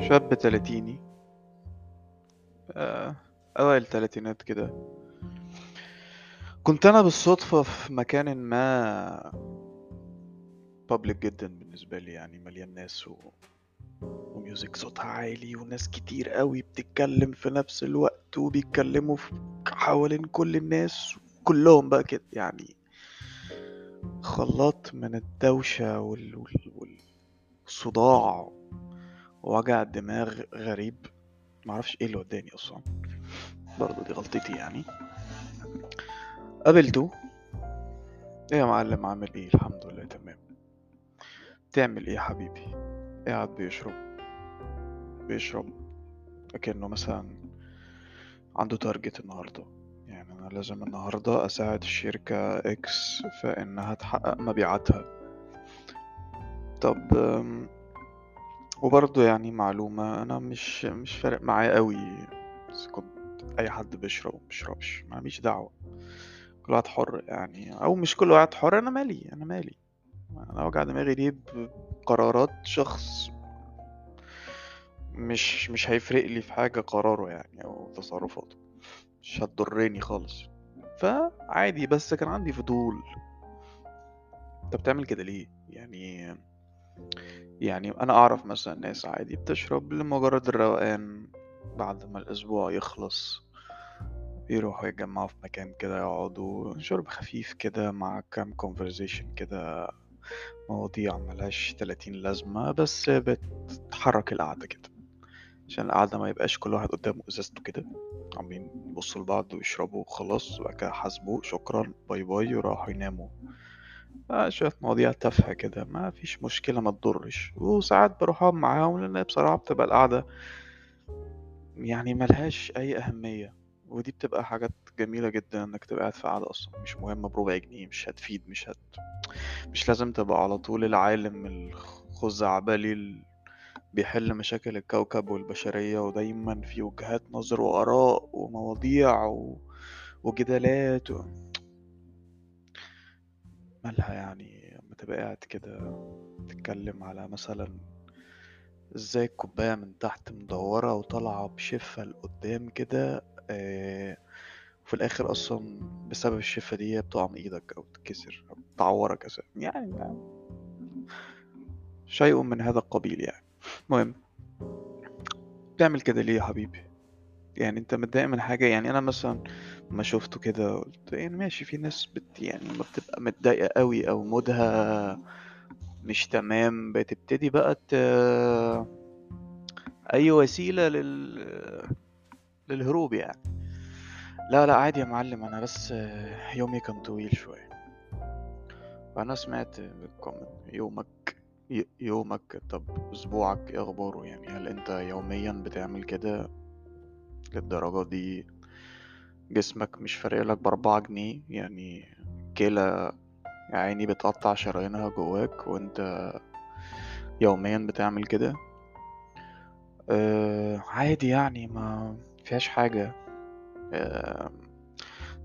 شاب تلاتيني. آه، أوائل التلاتينات كده. كنت أنا بالصدفة في مكان ما بابليك جدا بالنسبة لي يعني مليان ناس و... وميوزك صوتها عالي وناس كتير قوي بتتكلم في نفس الوقت وبيتكلموا في حوالين كل الناس كلهم بقى كده يعني خلاط من الدوشة وال... وال... والصداع ووجع الدماغ غريب. معرفش إيه اللي وداني أصلا. برضه دي غلطتي يعني. قابلته. إيه يا معلم عامل إيه؟ الحمد لله تمام. تعمل إيه حبيبي؟ قاعد بيشرب. بيشرب. أكنه مثلا عنده target النهارده. يعني أنا لازم النهارده أساعد الشركة X في إنها تحقق مبيعاتها. طب وبرضه يعني معلومة أنا مش مش فارق معايا قوي بس كنت أي حد بيشرب ومبيشربش ماليش دعوة. كل واحد حر يعني أو مش كل واحد حر أنا مالي أنا مالي. أنا وجع دماغي ليه بقرارات شخص مش مش هيفرق لي في حاجة قراره يعني أو تصرفاته. مش هتضرني خالص. فعادي بس كان عندي فضول. أنت بتعمل كده ليه؟ يعني يعني أنا أعرف مثلا ناس عادي بتشرب لمجرد الروقان بعد ما الأسبوع يخلص يروحوا يتجمعوا في مكان كده يقعدوا شرب خفيف كده مع كام conversation كده مواضيع ملهاش 30 لازمة بس بتحرك القعدة كده. عشان القعدة ما يبقاش كل واحد قدامه أزازته كده. عاملين يبصوا لبعض ويشربوا وخلاص وبعد كده حاسبوا شكرا باي باي وراحوا يناموا. آه شوية مواضيع تافهة كده ما فيش مشكلة ما تضرش. وساعات بروح أقعد معاهم لأن بصراحة بتبقى القعدة يعني ملهاش أي أهمية. ودي بتبقى حاجات جميلة جدا إنك تبقى قاعد في قعدة أصلا مش مهمة بربع جنيه مش هتفيد مش هت مش لازم تبقى على طول العالم الخزعبلي بيحل مشاكل الكوكب والبشرية ودايما في وجهات نظر وآراء ومواضيع و... وجدالات و... مالها يعني لما تبقى قاعد كده تتكلم على مثلا إزاي الكوباية من تحت مدورة وطالعة بشفة لقدام كده آه، وفي الآخر أصلا بسبب الشفة دي بتقع من إيدك أو تتكسر أو تعورك أساسا. يعني شيء من هذا القبيل يعني. المهم بتعمل كده ليه يا حبيبي؟ يعني أنت متضايق من حاجة؟ يعني أنا مثلا ما شفته كده قلت يعني ماشي في ناس بت يعني ما بتبقى متضايقة قوي أو مودها مش تمام بتبتدي بقى ت... أي وسيلة لل للهروب يعني. لا لا عادي يا معلم أنا بس يومي كان طويل شوية. فأنا سمعت بالكومنت يومك يومك طب أسبوعك إيه أخباره يعني؟ هل أنت يوميا بتعمل كده للدرجة دي؟ جسمك مش فارق لك بأربعة جنيه يعني كلى يا عيني بتقطع شرايينها جواك وأنت يوميا بتعمل كده. أه عادي يعني ما فيهاش حاجة. أه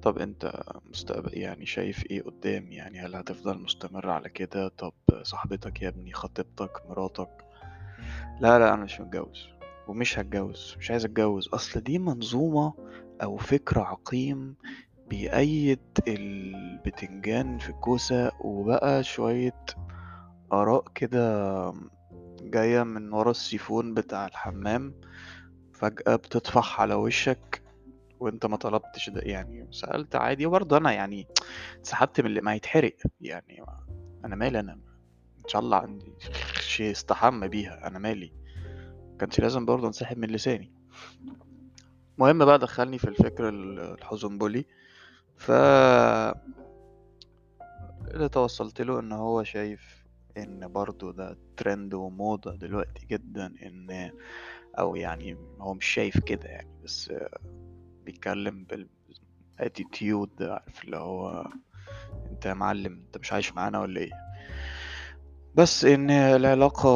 طب أنت مستقبل يعني شايف إيه قدام؟ يعني هل هتفضل مستمر على كده؟ طب صاحبتك يا ابني خطيبتك مراتك؟ لا لا أنا مش متجوز ومش هتجوز مش عايز أتجوز. أصل دي منظومة أو فكر عقيم بيأيد البتنجان في الكوسة وبقى شوية آراء كده جاية من ورا السيفون بتاع الحمام فجأة بتطفح على وشك وأنت ما طلبتش ده. يعني سألت عادي وبرضه أنا يعني اتسحبت من اللي ما يتحرق يعني أنا مالي أنا إن شاء الله عندي شيء استحمى بيها. أنا مالي. كانش لازم برضه أنسحب من لساني. المهم بقى دخلني في الفكر الحزنبلي ف اللي توصلت له إن هو شايف إن برضو ده ترند وموضة دلوقتي جدا إن أو يعني هو مش شايف كده يعني بس بيتكلم بالاتيتيود عارف اللي هو أنت يا معلم أنت مش عايش معانا ولا إيه؟ بس إن العلاقة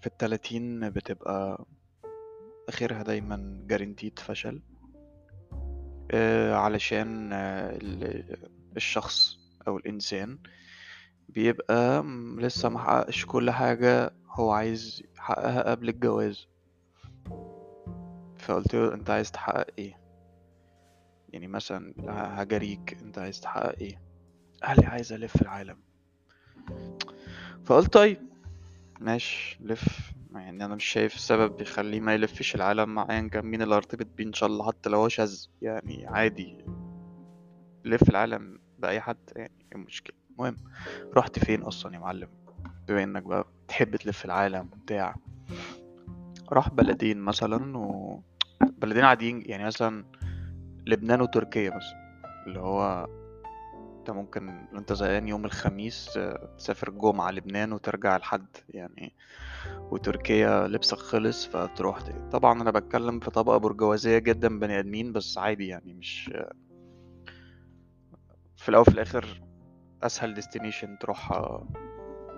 في التلاتين بتبقى آخرها دايما جارنتيد فشل. آه، علشان آه، ال- الشخص أو الإنسان بيبقى لسه محققش كل حاجة هو عايز يحققها قبل الجواز. فقلت له أنت عايز تحقق إيه؟ يعني مثلا هجريك أنت عايز تحقق إيه؟ قال لي عايز ألف العالم. فقلت طيب ماشي لف. يعني أنا مش شايف سبب يخليه ما يلفش العالم مع ايا كان مين اللي هرتبط بيه إن شاء الله حتى لو هو شاذ. يعني عادي لف العالم بأي حد يعني إيه المشكلة؟ المهم رحت فين أصلا يا معلم؟ بما إنك بقى تحب تلف العالم بتاع راح بلدين مثلا و بلدين عاديين يعني مثلا لبنان وتركيا مثلا اللي هو انت ممكن انت زهقان يوم الخميس آه، تسافر جمعة لبنان وترجع الحد يعني وتركيا لبسك خلص فتروح ت- طبعا أنا بتكلم في طبقة برجوازية جدا بني آدمين بس عادي يعني مش في الأول وفي الآخر أسهل ديستنيشن تروحها.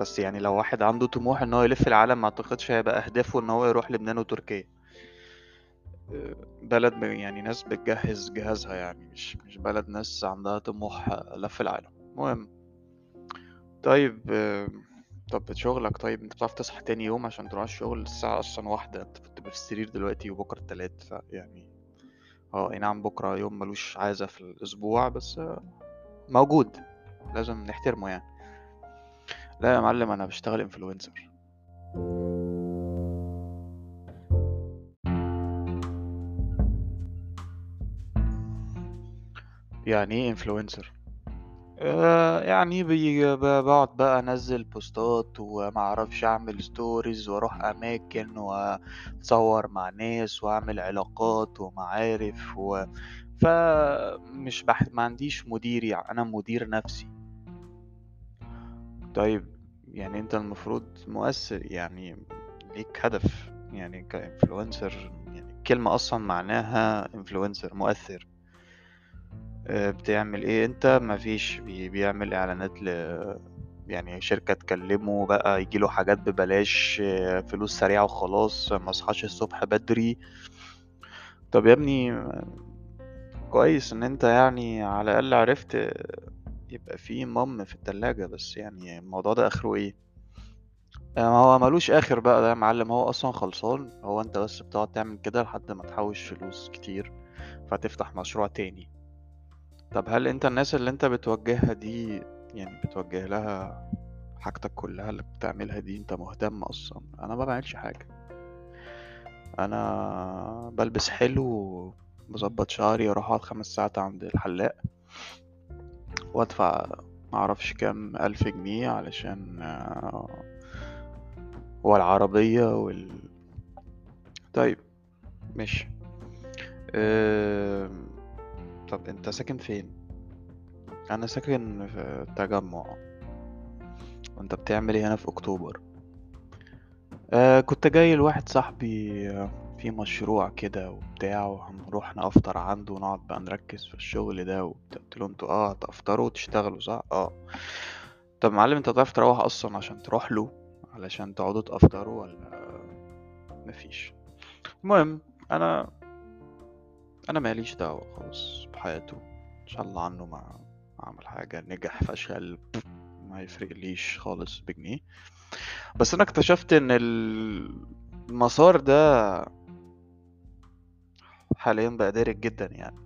بس يعني لو واحد عنده طموح إن هو يلف العالم ما أعتقدش هيبقى أهدافه إن هو يروح لبنان وتركيا. آه، بلد يعني ناس بتجهز جهازها يعني مش مش بلد ناس عندها طموح لف العالم. المهم. طيب طب شغلك طيب انت بتعرف تصحى تاني يوم عشان تروح الشغل؟ الساعة أصلا واحدة انت بتبقى في السرير دلوقتي وبكرة التلات يعني آه اي نعم بكرة يوم ملوش عازة في الأسبوع بس موجود. لازم نحترمه يعني. لا يا معلم أنا بشتغل influencer يعني إيه influencer آه يعني بقعد بقى أنزل بوستات وما أعرفش أعمل stories وأروح أماكن وأتصور مع ناس وأعمل علاقات ومعارف و... فمش بح... ما عنديش مدير يعني أنا مدير نفسي. طيب يعني أنت المفروض مؤثر يعني ليك هدف يعني ك influencer يعني الكلمة أصلا معناها influencer مؤثر. بتعمل إيه؟ أنت مفيش بي- بيعمل إعلانات ل يعني شركة تكلمه بقى يجيله حاجات ببلاش آه، فلوس سريعة وخلاص ما اصحاش الصبح بدري. طب يا ابني آه، كويس إن أنت يعني على الأقل عرفت آه، يبقى في مام في التلاجة بس يعني الموضوع ده آخره إيه؟ آه، ما هو ملوش آخر بقى ده يا معلم. هو أصلا خلصان. هو أنت بس بتقعد تعمل كده لحد ما تحوش فلوس كتير فتفتح مشروع تاني. طب هل انت الناس اللي انت بتوجهها دي يعني بتوجه لها حاجتك كلها اللي بتعملها دي انت مهتم أصلا؟ أنا ما بعملش حاجة. أنا بلبس حلو بظبط شعري أروح اقعد خمس ساعات عند الحلاق وادفع معرفش كام ألف جنيه علشان آه، هو العربية وال طيب ماشي. أم، طب انت ساكن فين؟ أنا ساكن في التجمع. وانت بتعمل إيه هنا في اكتوبر؟ آه كنت جاي لواحد صاحبي آه، في مشروع كده وبتاع وهنروح نفطر عنده ونقعد بقى نركز في الشغل ده وبتاع. قلت له أنتوا آه هتفطروا وتشتغلوا صح؟ آه. طب معلم انت تعرف تروح أصلا عشان تروح له؟ علشان تقعدوا تفطروا ولا مفيش؟ المهم أنا أنا ماليش دعوة خالص بحياته. إن شاء الله عنه ما عمل حاجة نجح فشل ما يفرقليش خالص بجنيه. بس أنا اكتشفت إن ال- المسار ده حاليا بقى دارج جدا يعني.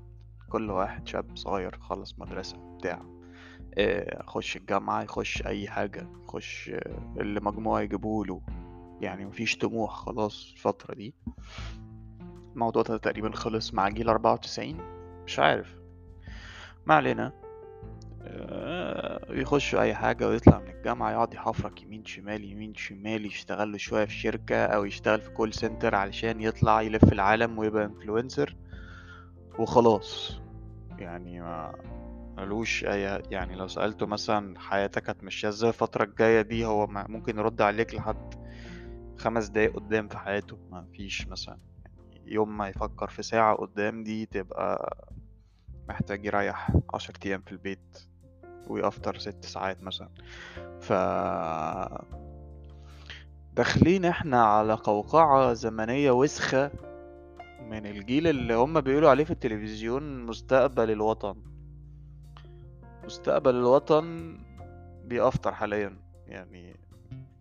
كل واحد شاب صغير خلص مدرسة بتاع آه، يخش الجامعة يخش أي حاجة يخش آه، اللي مجموعة يجيبوله يعني مفيش طموح خلاص الفترة دي. الموضوع ده تقريبا خلص مع جيل أربعة وتسعين. مش عارف. ما علينا. آه، يخش أي حاجة ويطلع من الجامعة يقعد يحفرك يمين شمال يمين شمال يشتغل له شوية في شركة أو يشتغل في call center علشان يطلع يلف العالم ويبقى influencer وخلاص. يعني ما ملوش أي يعني لو سألته مثلا حياتك هتمشيها إزاي الفترة الجاية دي هو ممكن يرد عليك لحد خمس دقايق قدام في حياته. ما فيش مثلا. يوم ما يفكر في ساعة قدام دي تبقى محتاج يريح عشر أيام في البيت ويفطر ست ساعات مثلا. ف داخلين إحنا على قوقعة زمنية وسخة من الجيل اللي هم بيقولوا عليه في التلفزيون مستقبل الوطن. مستقبل الوطن بيفطر حاليا يعني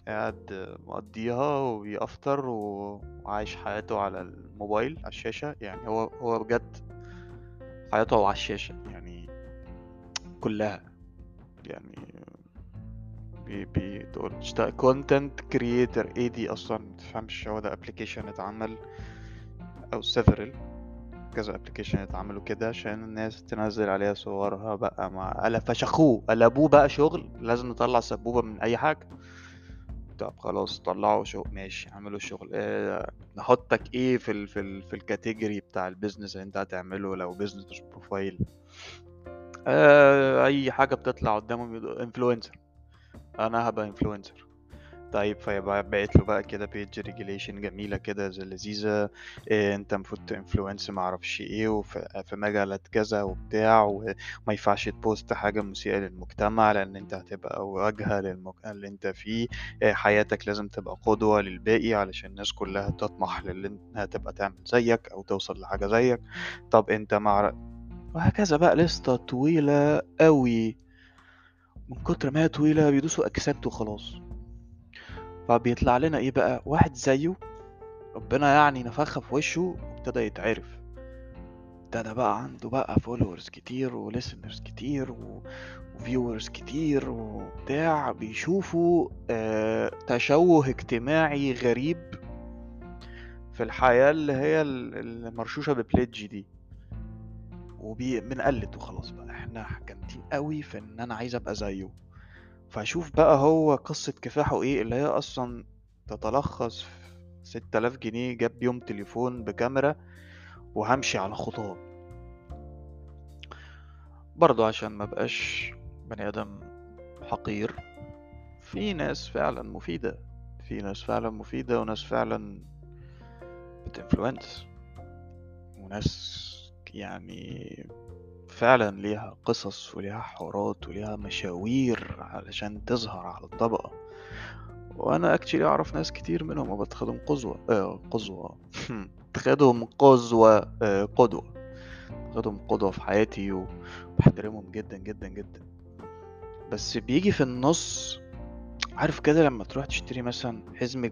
قاعد مقضيها وبيفطر وعايش حياته على الموبايل على الشاشة. يعني هو هو بجد حياته على الشاشة يعني كلها. يعني بي بيقول content creator إيه دي أصلا متفهمش هو ده application اتعمل أو several كذا application اتعملوا كده عشان الناس تنزل عليها صورها بقى ما قال فشخوه قلبوه بقى شغل لازم نطلع سبوبة من أي حاجة. طب خلاص طلعوا شغل ماشي اعملوا شغل آه نحطك إيه في ال في ال في ال category بتاع ال business اللي انت هتعمله لو business profile آه أي حاجة بتطلع قدامهم influencer أنا هبقى influencer طيب بقيت له بقى كده page regulation جميلة كده زي لذيذة. إيه انت المفروض ت influence ما أعرفش إيه وفي في مجالات كذا وبتاع وما ينفعش ت post حاجة مسيئه للمجتمع لأن انت هتبقى واجهة للمكان اللي انت فيه. إيه حياتك لازم تبقى قدوة للباقي علشان الناس كلها تطمح للي انها تبقى تعمل زيك أو توصل لحاجة زيك. طب انت مع وهكذا بقى. لسته طويلة قوي من كتر ما هي طويلة بيدوسوا accept وخلاص. فبيطلع لنا إيه بقى؟ واحد زيه ربنا يعني نفخها في وشه وابتدى يتعرف. ابتدى بقى عنده بقى followers كتير و listeners كتير وفيورز كتير وبتاع بيشوفوا آه تشوه اجتماعي غريب في الحياة اللي هي المرشوشة ببليدج دي. وبنقلد وخلاص بقى إحنا جامدين قوي في إن أنا عايز أبقى زيه. فأشوف بقى هو قصة كفاحه إيه اللي هي أصلا تتلخص في ستة آلاف جنيه جاب بيهم تليفون بكاميرا وهمشي على خطاه برضه عشان ما بقاش بني آدم حقير في ناس فعلا مفيدة في ناس فعلا مفيدة وناس فعلا بتنفلونس وناس يعني فعلا ليها قصص وليها حوارات وليها مشاوير علشان تظهر على الطبقة. وأنا اكشلي أعرف ناس كتير منهم وبتخدهم قدوة آه قدوة بتخدهم قدوة آه قدوة. بتخدهم قدوة في حياتي وبحترمهم جدا جدا جدا. بس بيجي في النص عارف كده لما تروح تشتري مثلا حزمة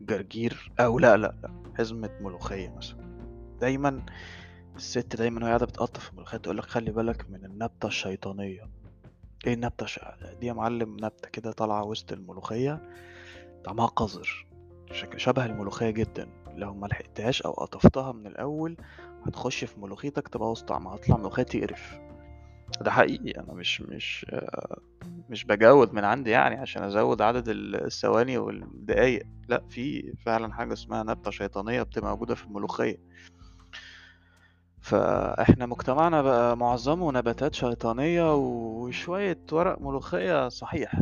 جرجير؟ أو لا لا لا حزمة ملوخية مثلا. دايما الست دايما وهي قاعدة بتقطف الملوخية تقولك خلي بالك من النبتة الشيطانية. إيه النبتة ش... دي يا معلم نبتة كده طالعة وسط الملوخية طعمها قذر شبه الملوخية جدا. لو ما لحقتهاش أو قطفتها من الأول هتخش في ملوخيتك تبوظ طعمها هتطلع ملوخية تقرف. ده حقيقي أنا مش مش مش بجود من عندي يعني عشان أزود عدد الثواني والدقايق. لا في فعلا حاجة اسمها نبتة شيطانية بتبقى موجودة في الملوخية. فاحنا مجتمعنا بقى معظمه نباتات شيطانية وشوية ورق ملوخية صحيح.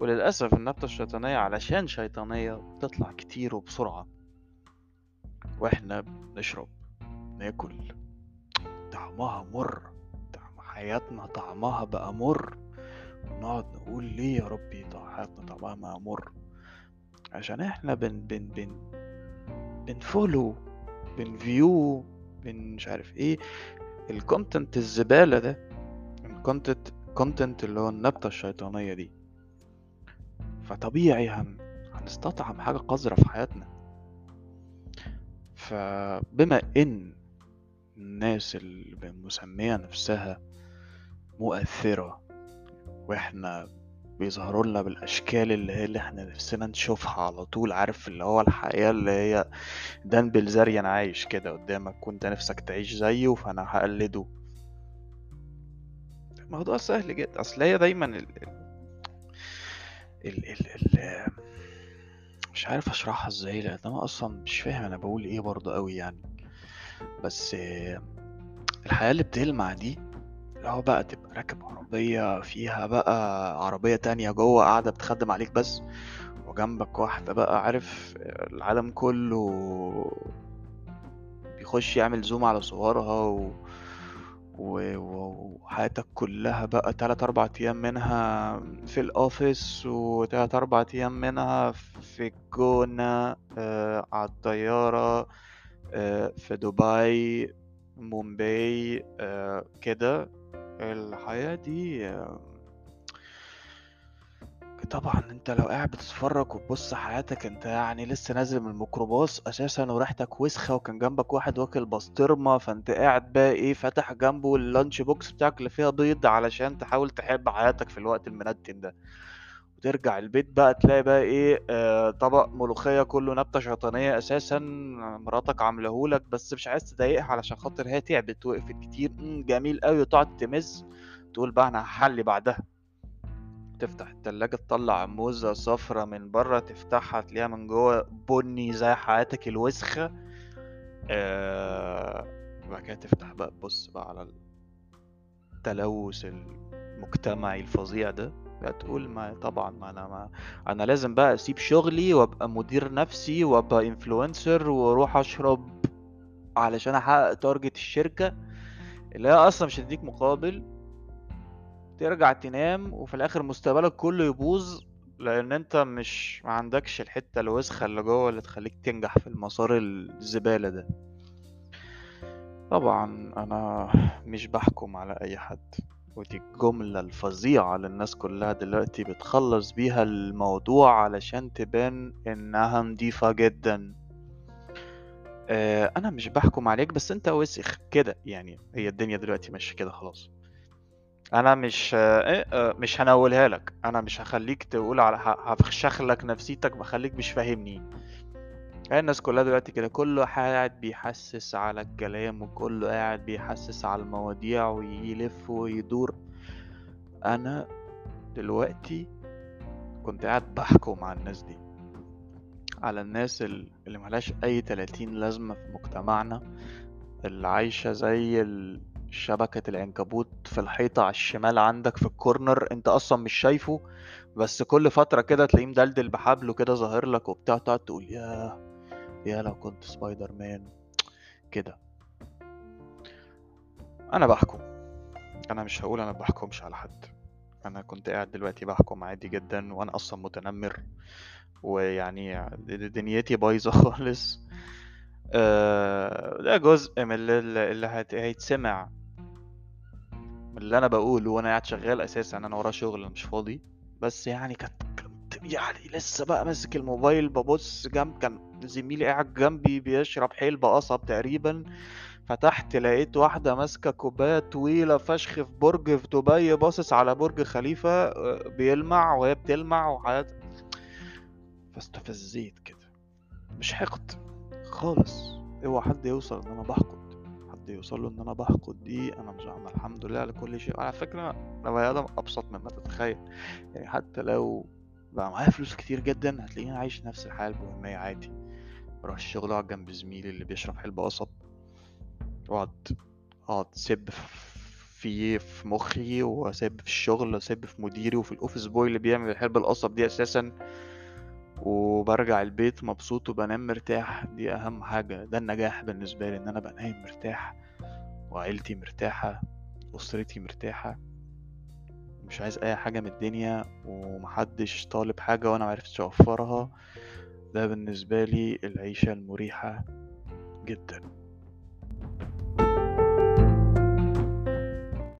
وللأسف النبتة الشيطانية علشان شيطانية بتطلع كتير وبسرعة. وإحنا بنشرب ناكل طعمها مر. طعم حياتنا طعمها بقى مر. ونقعد نقول ليه يا ربي حياتنا طعمها بقى مر؟ عشان إحنا بن بن بن بنفولو بنفيو من مش عارف إيه الكونتنت الزبالة ده ال content content اللي هو النبتة الشيطانية دي. فطبيعي هن... هنستطعم حاجة قذرة في حياتنا. فبما إن الناس اللي مسمية نفسها مؤثرة وإحنا بيظهروا لنا بالأشكال اللي هي اللي إحنا نفسنا نشوفها على طول عارف اللي هو الحياة اللي هي دان بلزيريان عايش كده قدامك وأنت نفسك تعيش زيه فأنا هقلده. الموضوع سهل جدا. أصل هي دايما ال ال ال ال مش عارف أشرحها إزاي لأن أنا أصلا مش فاهم أنا بقول إيه برضه قوي يعني. بس الحياة اللي بتلمع دي اللي هو بقى تبقى راكب عربية فيها بقى عربية تانية جوه قاعدة بتخدم عليك بس وجنبك واحدة بقى عارف العالم كله بيخش يعمل zoom على صورها و... و... وحياتك كلها بقى تلات أربع أيام منها في ال office وتلات أربع أيام منها في الجونة آه على الطيارة آه في دبي مومباي آه كده. الحياة دي طبعا أنت لو قاعد بتتفرج وتبص حياتك أنت يعني لسه نازل من الميكروباص أساسا وريحتك وسخة وكان جنبك واحد واكل بسطرمة فأنت قاعد بقى إيه فاتح جنبه ال lunch box بتاعك اللي فيها بيض علشان تحاول تحب حياتك في الوقت المنتن ده. وترجع البيت بقى تلاقي بقى إيه آه طبق ملوخية كله نبتة شيطانية أساسا مراتك عاملهولك بس مش عايز تضايقها علشان خاطر هي تعبت وقفت كتير. جميل قوي وتقعد تمز تقول بقى أنا هحلي بعدها. تفتح التلاجة تطلع موزة صفرة من بره تفتحها تلاقيها من جوه بني زي حياتك الوسخة. آه وبعد كده تفتح بقى تبص بقى على التلوث المجتمعي الفظيع ده. بقى تقول ما طبعا ما أنا ما أنا لازم بقى أسيب شغلي وأبقى مدير نفسي وأبقى influencer وأروح أشرب علشان أحقق target الشركة اللي هي أصلا مش هتديك مقابل. ترجع تنام وفي الآخر مستقبلك كله يبوظ لأن أنت مش ما عندكش الحتة الوسخة اللي جوه اللي تخليك تنجح في المسار الزبالة ده. طبعا أنا مش بحكم على أي حد. ودي الجملة الفظيعة اللي الناس كلها دلوقتي بتخلص بيها الموضوع علشان تبان إنها نضيفة جدا. آه، أنا مش بحكم عليك بس أنت وسخ كده. يعني هي الدنيا دلوقتي ماشية كده خلاص. أنا مش آه، إيه، آه، مش هنولها لك. أنا مش هخليك تقول على هفشخ لك نفسيتك بخليك مش فاهمني. هي الناس كلها دلوقتي كده كله قاعد بيحسس على الكلام وكله قاعد بيحسس على المواضيع ويلف ويدور. أنا دلوقتي كنت قاعد بحكم على الناس دي على الناس ال- اللي ملهاش أي 30 لازمة في مجتمعنا اللي عايشة زي شبكة العنكبوت في الحيطة على الشمال عندك في الكورنر أنت أصلا مش شايفه بس كل فترة كده تلاقيه مدلدل بحبله كده ظاهر لك وبتاع تقعد تقول يا يا لو كنت سبايدر مان كده. أنا بحكم. أنا مش هقول أنا بحكمش على حد. أنا كنت قاعد دلوقتي بحكم عادي جدا وأنا أصلا متنمر. ويعني دنيتي بايظة خالص. آه، ده جزء من اللي, هيتسمع. من اللي أنا بقوله وأنا قاعد شغال أساسا أنا ورا شغل مش فاضي. بس يعني كانت يعني لسه بقى ماسك الموبايل ببص جنب كان زميلي قاعد جنبي بيشرب حلبة قصب تقريبا. فتحت لقيت واحدة ماسكة كوباية طويلة فشخ في برج في دبي باصص على برج خليفة آه، بيلمع وهي بتلمع وحاجات فاستفزيت كده. مش حقد خالص. اوعى حد يوصل ان أنا بحقد. حد يوصل له ان أنا بحقد دي أنا مش هعمل الحمد لله على كل شيء. على فكرة أنا بني آدم أبسط مما تتخيل. يعني حتى لو بقى معايا فلوس كتير جدا هتلاقيني عايش نفس الحياة البوهيمية عادي. بروح الشغل أقعد جنب زميلي اللي بيشرب حلبة قصب واقعد أقعد سب في في مخي واسب في الشغل واسب في مديري وفي ال office boy اللي بيعمل الحلبة القصب دي أساسا. وبرجع البيت مبسوط وبنام مرتاح. دي أهم حاجة. ده النجاح بالنسبة لي إن أنا بنام مرتاح. وعيلتي مرتاحة. أسرتي مرتاحة. مش عايز أي حاجة من الدنيا ومحدش طالب حاجة وأنا معرفتش أوفرها ده بالنسبة لي العيشة المريحة جدا.